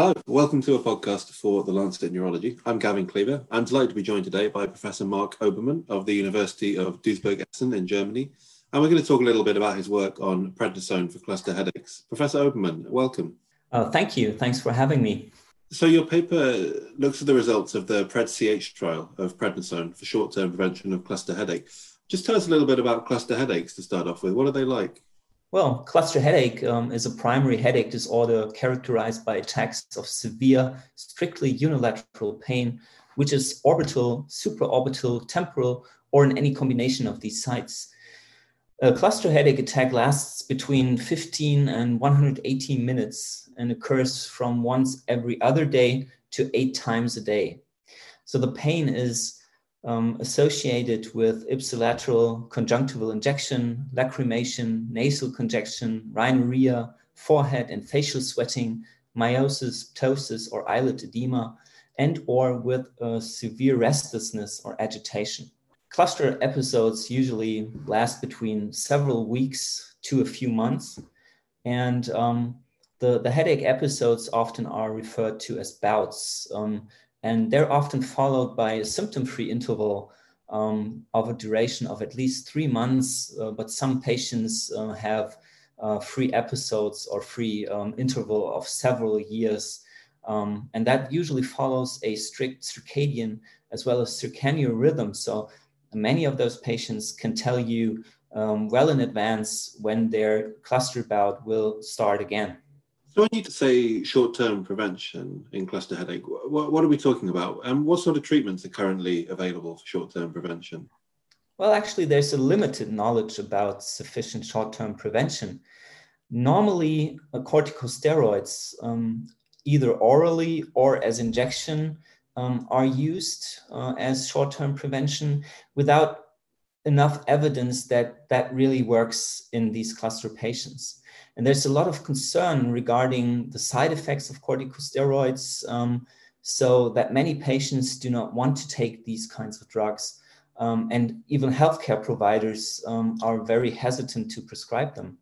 Hello, welcome to a podcast for the Lancet Neurology. I'm Gavin Cleaver. I'm delighted to be joined today by Professor Mark Obermann of the University of Duisburg-Essen in Germany. And we're going to talk a little bit about his work on prednisone for cluster headaches. Professor Obermann, welcome. Uh, thank you. Thanks for having me. So your paper looks at the results of the PRED-CH trial of prednisone for short-term prevention of cluster headache. Just tell us a little bit about cluster headaches to start off with. What are they like? Well, cluster headache um, is a primary headache disorder characterized by attacks of severe, strictly unilateral pain, which is orbital, supraorbital, temporal, or in any combination of these sites. A cluster headache attack lasts between 15 and 118 minutes and occurs from once every other day to eight times a day. So the pain is um, associated with ipsilateral conjunctival injection, lacrimation, nasal congestion, rhinorrhea, forehead and facial sweating, miosis, ptosis, or eyelid edema, and or with severe restlessness or agitation. Cluster episodes usually last between several weeks to a few months, and um, the, the headache episodes often are referred to as bouts. Um, and they're often followed by a symptom-free interval um, of a duration of at least three months, uh, but some patients uh, have uh, free episodes or free um, interval of several years. Um, and that usually follows a strict circannual as well as circadian rhythm. So many of those patients can tell you um, well in advance when their cluster bout will start again. So when you say short-term prevention in cluster headache, what, what are we talking about? And what sort of treatments are currently available for short-term prevention? Well, actually, there's a limited knowledge about sufficient short-term prevention. Normally, uh, corticosteroids, um, either orally or as injection, um, are used uh, as short-term prevention without enough evidence that that really works in these cluster patients. And there's a lot of concern regarding the side effects of corticosteroids, um, so that many patients do not want to take these kinds of drugs. Um, and even healthcare providers um, are very hesitant to prescribe them.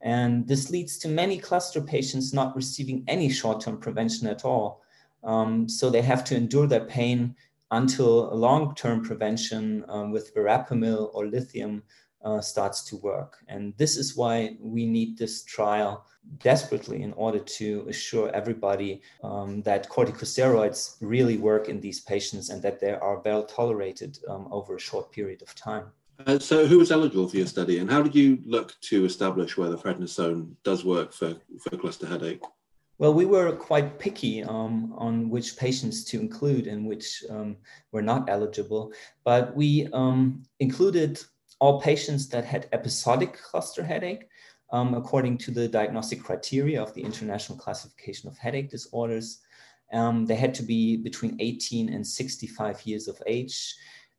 And this leads to many cluster patients not receiving any short term prevention at all. Um, so they have to endure their pain until long term prevention um, with verapamil or lithium uh, starts to work. And this is why we need this trial desperately in order to assure everybody um, that corticosteroids really work in these patients and that they are well tolerated um, over a short period of time. Uh, so, who was eligible for your study, and how did you look to establish whether prednisone does work for, for cluster headache? Well, we were quite picky um, on which patients to include and which um, were not eligible, but we um, included all patients that had episodic cluster headache, um, according to the diagnostic criteria of the International Classification of Headache Disorders. Um, they had to be between 18 and 65 years of age.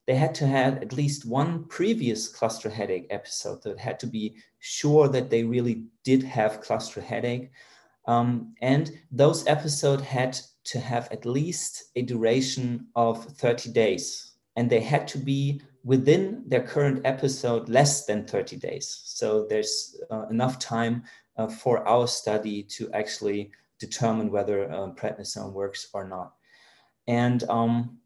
They had to have at least one previous cluster headache episode that had to be sure that they really did have cluster headache. Um, and those episodes had to have at least a duration of 30 days. And they had to be within their current episode less than 30 days. So there's uh, enough time uh, for our study to actually determine whether uh, prednisone works or not. And um,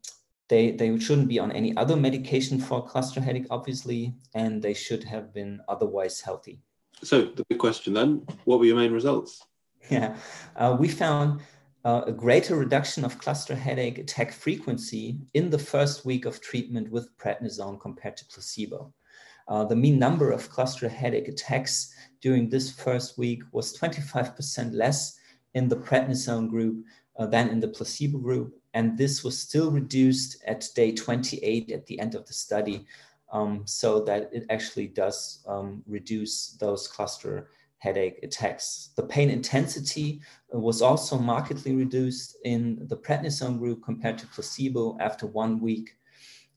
they, they shouldn't be on any other medication for cluster headache, obviously, and they should have been otherwise healthy. So the big question then, what were your main results? Yeah, uh, we found uh, a greater reduction of cluster headache attack frequency in the first week of treatment with prednisone compared to placebo. Uh, the mean number of cluster headache attacks during this first week was 25% less in the prednisone group uh, than in the placebo group. And this was still reduced at day 28 at the end of the study, um, so that it actually does um, reduce those cluster headache attacks. The pain intensity was also markedly reduced in the prednisone group compared to placebo after one week.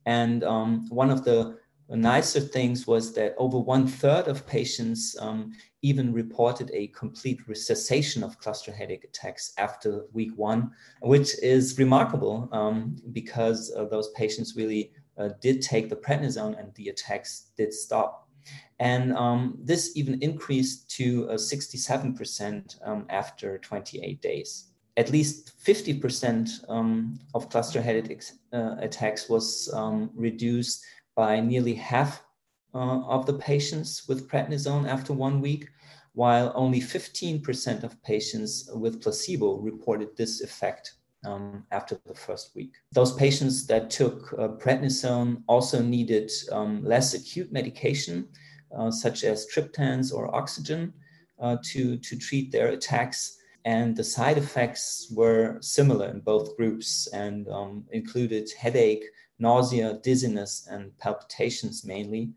And um, one of the nicer things was that over one third of patients um, even reported a complete cessation of cluster headache attacks after week one, which is remarkable um, because uh, those patients really uh, did take the prednisone and the attacks did stop. And um, this even increased to uh, 67% um, after 28 days. at least 50% um, of cluster headache uh, attacks was um, reduced by nearly half uh, of the patients with prednisone after one week, while only 15% of patients with placebo reported this effect um, after the first week. Those patients that took uh, prednisone also needed um, less acute medication, uh, such as triptans or oxygen, uh, to, to treat their attacks. And the side effects were similar in both groups and um, included headache, nausea, dizziness, and palpitations mainly.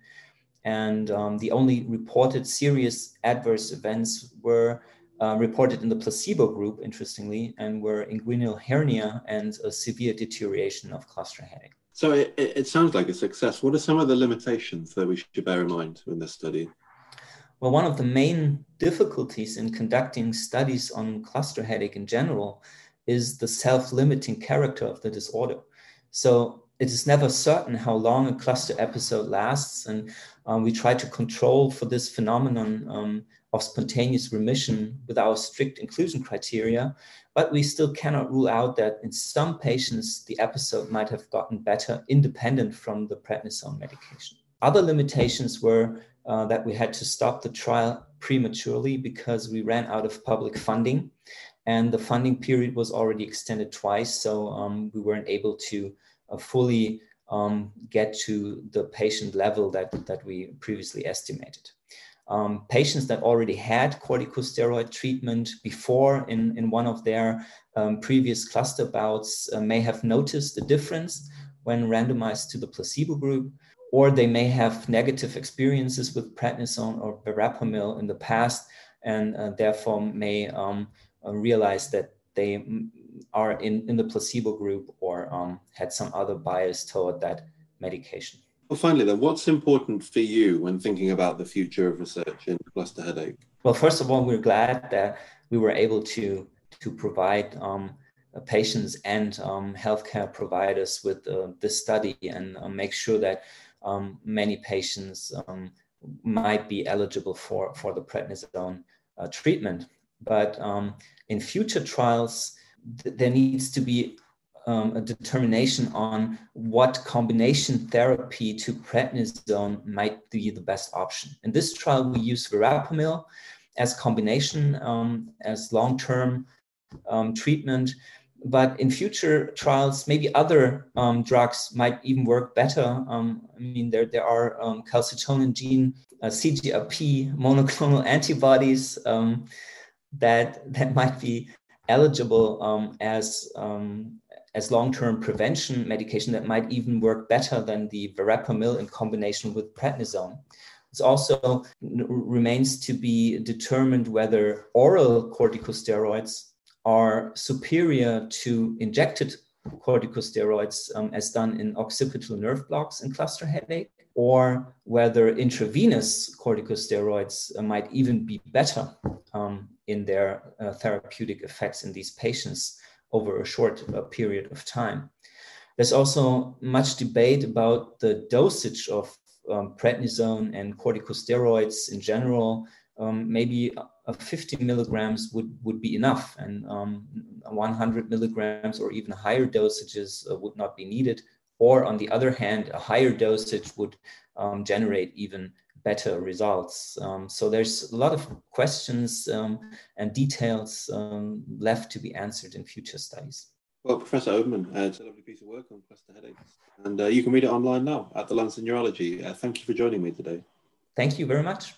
And um, the only reported serious adverse events were uh, reported in the placebo group, interestingly, and were inguinal hernia and a severe deterioration of cluster headache. So it, it sounds like a success. What are some of the limitations that we should bear in mind in this study? Well, one of the main difficulties in conducting studies on cluster headache in general is the self limiting character of the disorder. So it is never certain how long a cluster episode lasts, and um, we try to control for this phenomenon um, of spontaneous remission with our strict inclusion criteria, but we still cannot rule out that in some patients the episode might have gotten better independent from the prednisone medication. Other limitations were uh, that we had to stop the trial prematurely because we ran out of public funding and the funding period was already extended twice, so um, we weren't able to uh, fully um, get to the patient level that, that we previously estimated. Um, patients that already had corticosteroid treatment before in, in one of their um, previous cluster bouts uh, may have noticed a difference when randomized to the placebo group, or they may have negative experiences with prednisone or verapamil in the past and uh, therefore may um, uh, realize that they are in, in the placebo group or um, had some other bias toward that medication. Well, finally, then, what's important for you when thinking about the future of research in cluster headache? Well, first of all, we're glad that we were able to to provide um, patients and um, healthcare providers with uh, this study and uh, make sure that um, many patients um, might be eligible for for the prednisone uh, treatment. But um, in future trials, th- there needs to be um, a determination on what combination therapy to prednisone might be the best option. In this trial, we use verapamil as combination, um, as long-term um, treatment. But in future trials, maybe other um, drugs might even work better. Um, I mean, there, there are um, calcitonin gene, uh, CGRP monoclonal antibodies that, that might be eligible as um, as long-term prevention medication that might even work better than the verapamil in combination with prednisone. It also remains to be determined whether oral corticosteroids are superior to injected corticosteroids um, as done in occipital nerve blocks in cluster headache, or whether intravenous corticosteroids uh, might even be better um, in their uh, therapeutic effects in these patients over a short uh, period of time. There's also much debate about the dosage of um, prednisone and corticosteroids in general. Um, maybe uh, 50 milligrams would, would be enough, and um, 100 milligrams or even higher dosages uh, would not be needed. Or, on the other hand, a higher dosage would um, generate even better results. Um, so there's a lot of questions um, and details um, left to be answered in future studies. Well, Professor Obermann, uh, it's a lovely piece of work on cluster headaches, and uh, you can read it online now at the Lancet Neurology. Uh, thank you for joining me today. Thank you very much.